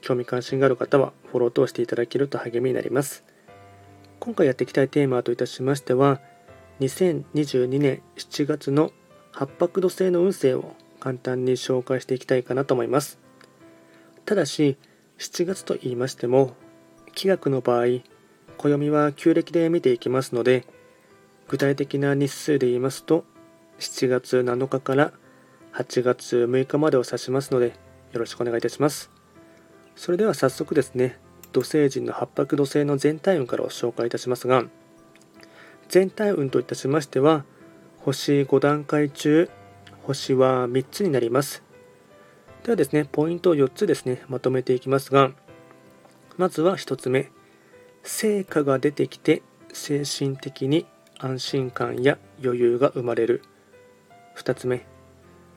興味関心がある方はフォローとしていただけると励みになります。今回やっていきたいテーマといたしましては、2022年7月の八白土星の運勢を簡単に紹介していきたいかなと思います。ただし、7月と言いましても、気学の場合、暦は旧暦で見ていきますので、具体的な日数で言いますと、7月7日から8月6日までを指しますので、よろしくお願いいたします。それでは早速ですね、土星人の八白土星の全体運からを紹介いたしますが、全体運といたしましては、星5段階中、星は3つになります。ではですね、ポイントを4つですね、まとめていきますが、まずは1つ目、成果が出てきて精神的に安心感や余裕が生まれる。2つ目、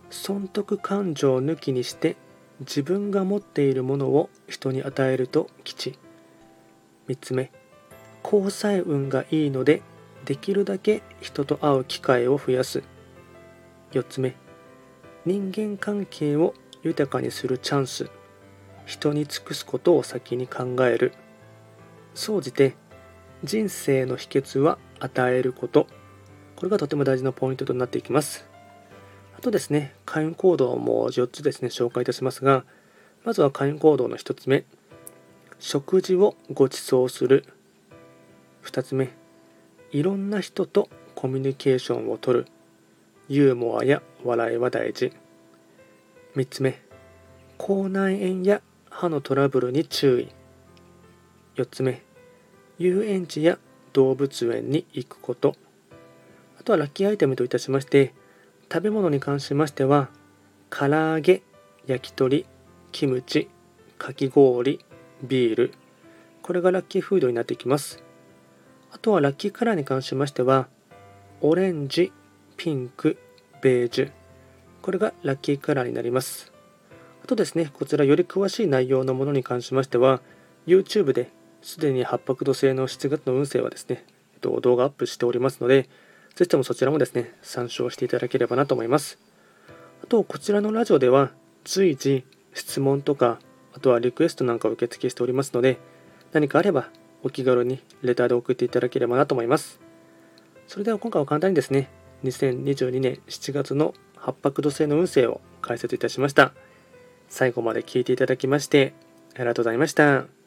損得感情抜きにして自分が持っているものを人に与えると吉。3つ目交際運がいいのでできるだけ人と会う機会を増やす。4つ目人間関係を豊かにするチャンス。人に尽くすことを先に考える。総じて人生の秘訣は与えること。これがとても大事なポイントとなっていきます。あとですね、開運行動も4つですね、紹介いたしますが、まずは開運行動の1つ目、食事をご馳走する。2つ目、いろんな人とコミュニケーションをとる。ユーモアや笑いは大事。3つ目、口内炎や歯のトラブルに注意。4つ目、遊園地や動物園に行くこと。あとはラッキーアイテムといたしまして、食べ物に関しましては唐揚げ焼き鳥キムチかき氷ビールこれがラッキーフードになってきます。あとはラッキーカラーに関しましてはオレンジピンクベージュこれがラッキーカラーになります。あとですねこちらより詳しい内容のものに関しましては YouTube ですでに八白土星の7月の運勢はですね動画アップしておりますのでぜひともそちらもですね、参照していただければなと思います。あと、こちらのラジオでは随時質問とか、あとはリクエストなんかを受け付けしておりますので、何かあればお気軽にレターで送っていただければなと思います。それでは今回は簡単にですね、2022年7月の八白土星の運勢を解説いたしました。最後まで聞いていただきまして、ありがとうございました。